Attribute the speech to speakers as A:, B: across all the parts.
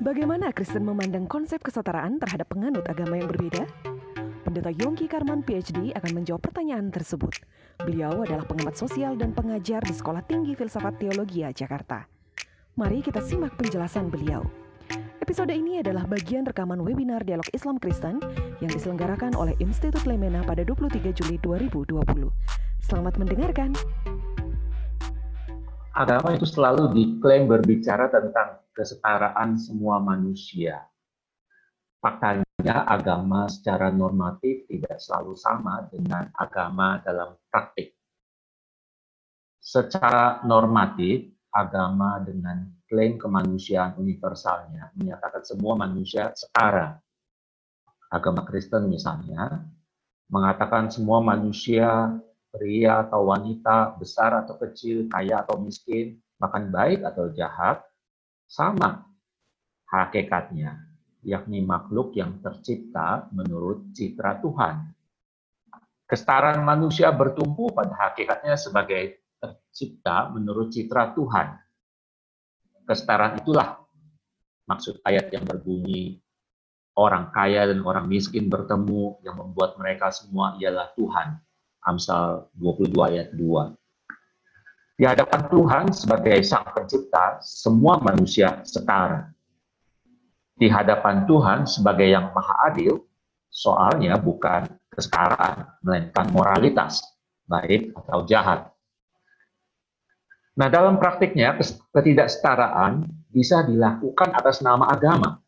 A: Bagaimana Kristen memandang konsep kesetaraan terhadap penganut agama yang berbeda? Pendeta Yongki Karman PhD akan menjawab pertanyaan tersebut. Beliau adalah pengamat sosial dan pengajar di Sekolah Tinggi Filsafat Teologia Jakarta. Mari kita simak penjelasan beliau. Episode ini adalah bagian rekaman webinar Dialog Islam Kristen yang diselenggarakan oleh Institut Lemena pada 23 Juli 2020. Selamat mendengarkan.
B: Agama itu selalu diklaim berbicara tentang kesetaraan semua manusia. Faktanya agama secara normatif tidak selalu sama dengan agama dalam praktik. Secara normatif, agama dengan klaim kemanusiaan universalnya menyatakan semua manusia setara. Agama Kristen misalnya mengatakan semua manusia, pria atau wanita, besar atau kecil, kaya atau miskin, bahkan baik atau jahat, sama hakikatnya, yakni makhluk yang tercipta menurut citra Tuhan. Kesetaraan manusia bertumbuh pada hakikatnya sebagai tercipta menurut citra Tuhan. Kesetaraan itulah maksud ayat yang berbunyi orang kaya dan orang miskin bertemu yang membuat mereka semua ialah Tuhan. Amsal 22 ayat 2. Di hadapan Tuhan sebagai Sang Pencipta, semua manusia setara. Di hadapan Tuhan sebagai yang maha adil, soalnya bukan kesetaraan, melainkan moralitas, baik atau jahat. Nah, dalam praktiknya, ketidaksetaraan bisa dilakukan atas nama agama.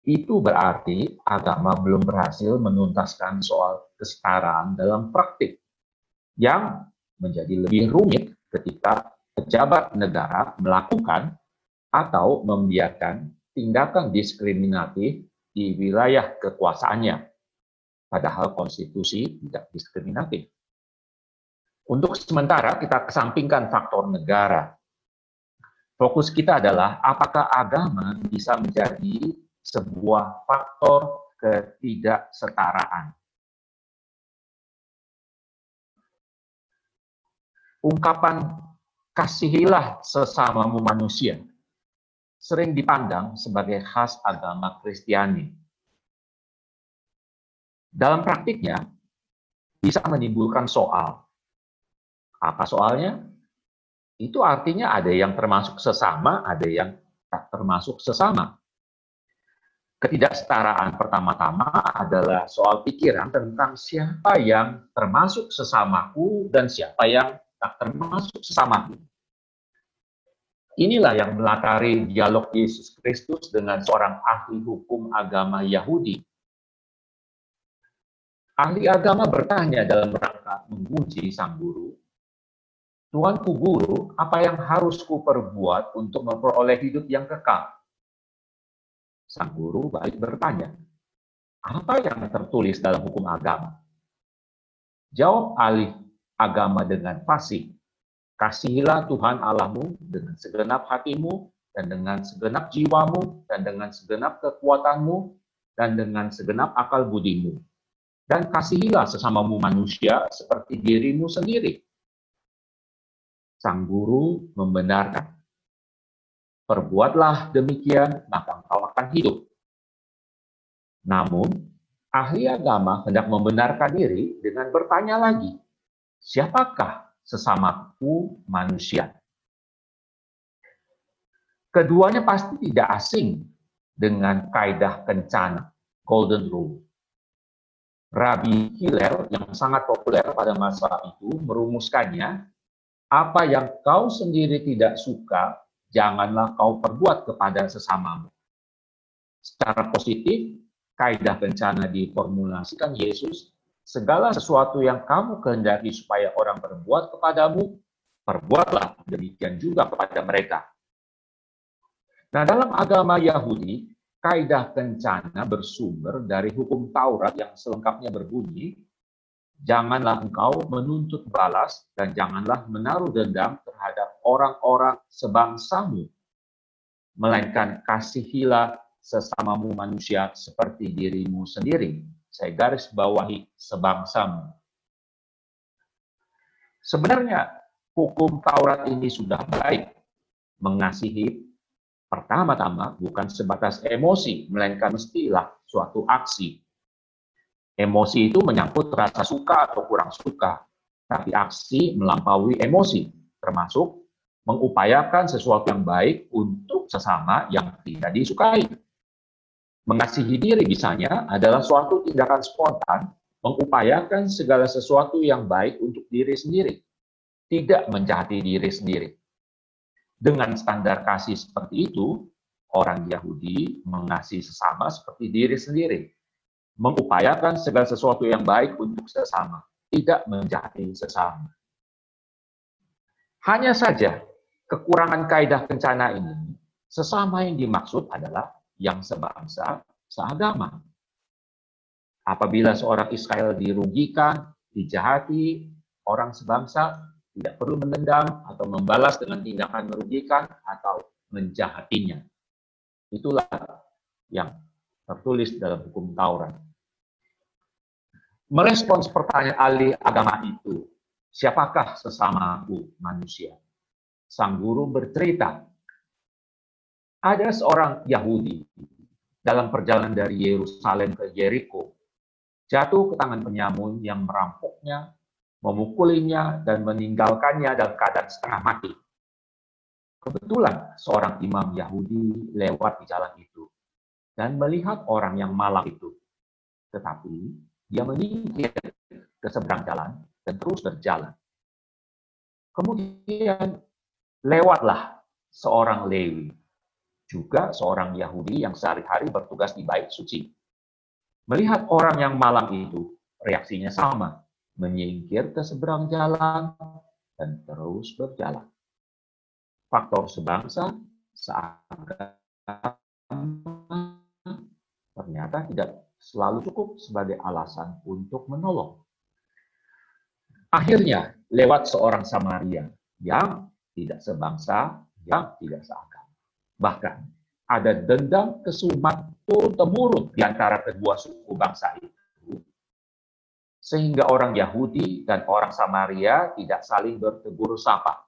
B: Itu berarti agama belum berhasil menuntaskan soal kesetaraan dalam praktik, yang menjadi lebih rumit ketika pejabat negara melakukan atau membiarkan tindakan diskriminatif di wilayah kekuasaannya, padahal konstitusi tidak diskriminatif. Untuk sementara kita kesampingkan faktor negara. Fokus kita adalah apakah agama bisa menjadi sebuah faktor ketidaksetaraan. ungkapan kasihilah sesamamu manusia sering dipandang sebagai khas agama Kristiani. Dalam praktiknya, bisa menimbulkan soal. Apa soalnya? Itu artinya ada yang termasuk sesama, ada yang tak termasuk sesama. Ketidaksetaraan pertama-tama adalah soal pikiran tentang siapa yang termasuk sesamaku dan siapa yang tak termasuk sesama. Inilah yang melatari dialog Yesus Kristus dengan seorang ahli hukum agama Yahudi. Ahli agama bertanya dalam rangka menguji sang guru, Tuanku guru, apa yang harus ku perbuat untuk memperoleh hidup yang kekal? Sang guru balik bertanya, apa yang tertulis dalam hukum agama? Jawab ahli agama dengan fasih. Kasihilah Tuhan Allahmu dengan segenap hatimu, dan dengan segenap jiwamu, dan dengan segenap kekuatanmu, dan dengan segenap akal budimu. Dan kasihilah sesamamu manusia seperti dirimu sendiri. Sang guru membenarkan. Perbuatlah demikian, maka akan hidup. Namun, ahli agama hendak membenarkan diri dengan bertanya lagi, siapakah sesamaku manusia? Keduanya pasti tidak asing dengan kaidah kencana, golden rule. Rabi Hillel yang sangat populer pada masa itu merumuskannya, apa yang kau sendiri tidak suka, janganlah kau perbuat kepada sesamamu. Secara positif, kaidah kencana diformulasikan Yesus segala sesuatu yang kamu kehendaki supaya orang berbuat kepadamu, perbuatlah demikian juga kepada mereka. Nah, dalam agama Yahudi, kaidah kencana bersumber dari hukum Taurat yang selengkapnya berbunyi, janganlah engkau menuntut balas dan janganlah menaruh dendam terhadap orang-orang sebangsamu, melainkan kasihilah sesamamu manusia seperti dirimu sendiri saya garis bawahi sebangsamu. Sebenarnya hukum Taurat ini sudah baik, mengasihi, Pertama-tama bukan sebatas emosi, melainkan mestilah suatu aksi. Emosi itu menyangkut rasa suka atau kurang suka, tapi aksi melampaui emosi, termasuk mengupayakan sesuatu yang baik untuk sesama yang tidak disukai. Mengasihi diri misalnya adalah suatu tindakan spontan mengupayakan segala sesuatu yang baik untuk diri sendiri, tidak menjahati diri sendiri. Dengan standar kasih seperti itu, orang Yahudi mengasihi sesama seperti diri sendiri, mengupayakan segala sesuatu yang baik untuk sesama, tidak menjahati sesama. Hanya saja kekurangan kaidah kencana ini, sesama yang dimaksud adalah yang sebangsa, seagama. Apabila seorang Israel dirugikan, dijahati, orang sebangsa tidak perlu menendam atau membalas dengan tindakan merugikan atau menjahatinya. Itulah yang tertulis dalam hukum Taurat. Merespons pertanyaan ahli agama itu, siapakah sesamaku manusia? sang guru bercerita, ada seorang Yahudi dalam perjalanan dari Yerusalem ke Jericho, jatuh ke tangan penyamun yang merampoknya, memukulinya, dan meninggalkannya dalam keadaan setengah mati. Kebetulan seorang imam Yahudi lewat di jalan itu dan melihat orang yang malang itu. Tetapi dia menyingkir ke seberang jalan dan terus berjalan. Kemudian lewatlah seorang Lewi, juga seorang Yahudi yang sehari-hari bertugas di bait suci. Melihat orang yang malang itu, reaksinya sama, menyingkir ke seberang jalan dan terus berjalan. Faktor sebangsa, seagama, ternyata tidak selalu cukup sebagai alasan untuk menolong. Akhirnya, lewat seorang Samaria yang tidak sebangsa, yang tidak seagama. Bahkan ada dendam kesumat turun-temurun di antara kedua suku bangsa itu, sehingga orang Yahudi dan orang Samaria tidak saling bertegur sapa.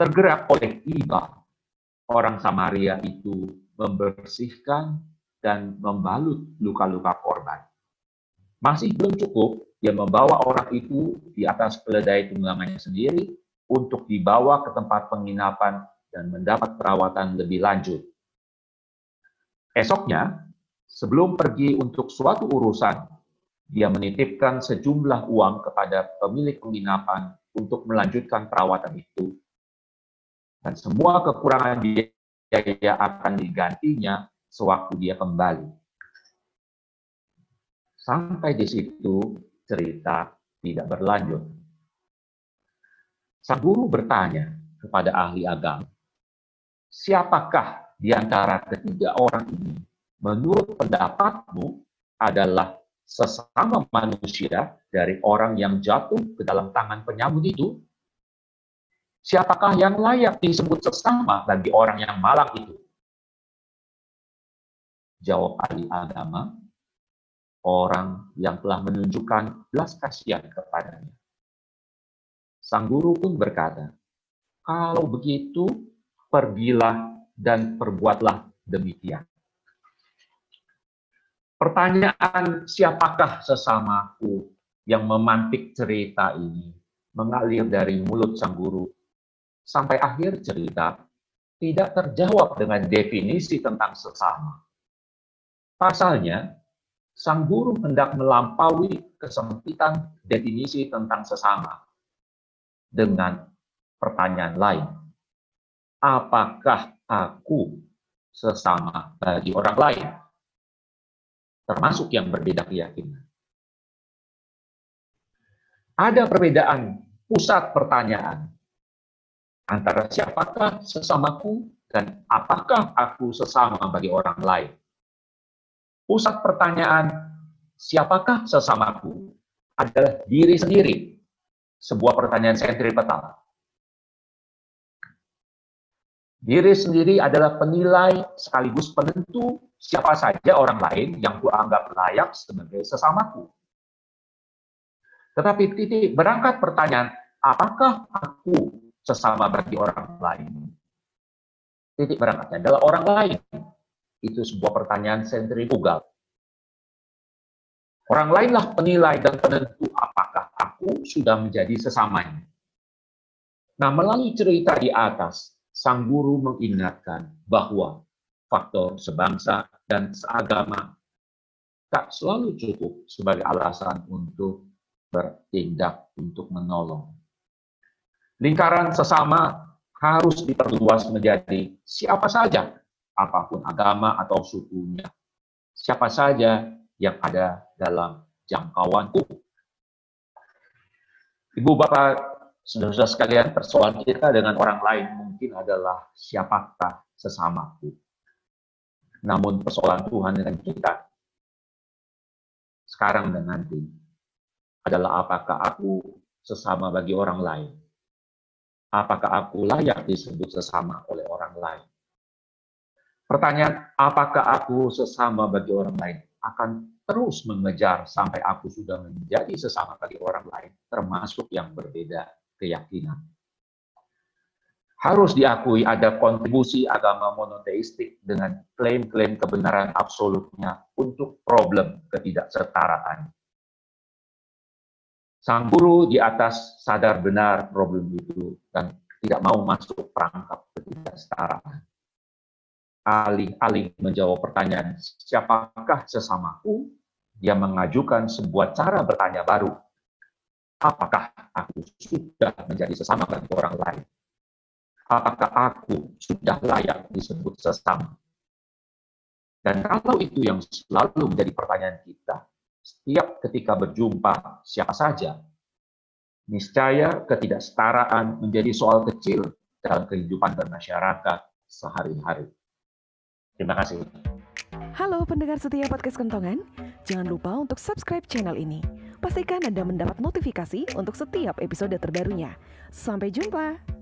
B: Tergerak oleh iba, orang Samaria itu membersihkan dan membalut luka-luka korban. Masih belum cukup, dia membawa orang itu di atas keledai tunggangannya sendiri untuk dibawa ke tempat penginapan dan mendapat perawatan lebih lanjut. Esoknya, sebelum pergi untuk suatu urusan, dia menitipkan sejumlah uang kepada pemilik penginapan untuk melanjutkan perawatan itu. Dan semua kekurangan biaya akan digantinya sewaktu dia kembali. Sampai di situ cerita tidak berlanjut. Sang guru bertanya kepada ahli agama, siapakah di antara ketiga orang ini menurut pendapatmu adalah sesama manusia dari orang yang jatuh ke dalam tangan penyamun itu? Siapakah yang layak disebut sesama bagi orang yang malang itu? Jawab ahli agama, orang yang telah menunjukkan belas kasihan kepadanya. Sang guru pun berkata, kalau begitu, pergilah dan perbuatlah demikian. Pertanyaan siapakah sesamaku yang memantik cerita ini mengalir dari mulut sang guru sampai akhir cerita tidak terjawab dengan definisi tentang sesama. Pasalnya, sang guru hendak melampaui kesempitan definisi tentang sesama dengan pertanyaan lain. Apakah aku sesama bagi orang lain? Termasuk yang berbeda keyakinan. Ada perbedaan pusat pertanyaan antara siapakah sesamaku dan apakah aku sesama bagi orang lain. Pusat pertanyaan siapakah sesamaku adalah diri sendiri sebuah pertanyaan sentripetal. Diri sendiri adalah penilai sekaligus penentu siapa saja orang lain yang kuanggap layak sebagai sesamaku. Tetapi titik berangkat pertanyaan, apakah aku sesama bagi orang lain? titik berangkatnya adalah orang lain. Itu sebuah pertanyaan sentrifugal. Orang lainlah penilai dan penentu apakah aku sudah menjadi sesamanya. Nah, melalui cerita di atas, sang guru mengingatkan bahwa faktor sebangsa dan seagama tak selalu cukup sebagai alasan untuk bertindak untuk menolong. Lingkaran sesama harus diperluas menjadi siapa saja, apa pun agama atau sukunya, siapa saja yang ada dalam jangkauanku. Ibu Bapak, saudara sekalian, persoalan kita dengan orang lain mungkin adalah siapakah sesamaku. Namun persoalan Tuhan dengan kita sekarang dan nanti adalah apakah aku sesama bagi orang lain? Apakah aku layak disebut sesama oleh orang lain? Pertanyaan, apakah aku sesama bagi orang lain akan terus mengejar sampai aku sudah menjadi sesama bagi orang lain, termasuk yang berbeda keyakinan. Harus diakui ada kontribusi agama monoteistik dengan klaim-klaim kebenaran absolutnya untuk problem ketidaksetaraan Sang guru di atas sadar benar problem itu dan tidak mau masuk perangkap ketidaksetaraan. Alih-alih menjawab pertanyaan, siapakah sesamaku? Dia mengajukan sebuah cara bertanya baru. Apakah aku sudah menjadi sesama bagi orang lain? Apakah aku sudah layak disebut sesama? Dan kalau itu yang selalu menjadi pertanyaan kita, setiap ketika berjumpa siapa saja, niscaya ketidaksetaraan menjadi soal kecil dalam kehidupan bermasyarakat sehari-hari. Terima kasih.
A: Halo pendengar setia podcast Kentongan, jangan lupa untuk subscribe channel ini. Pastikan Anda mendapat notifikasi untuk setiap episode terbarunya. Sampai jumpa.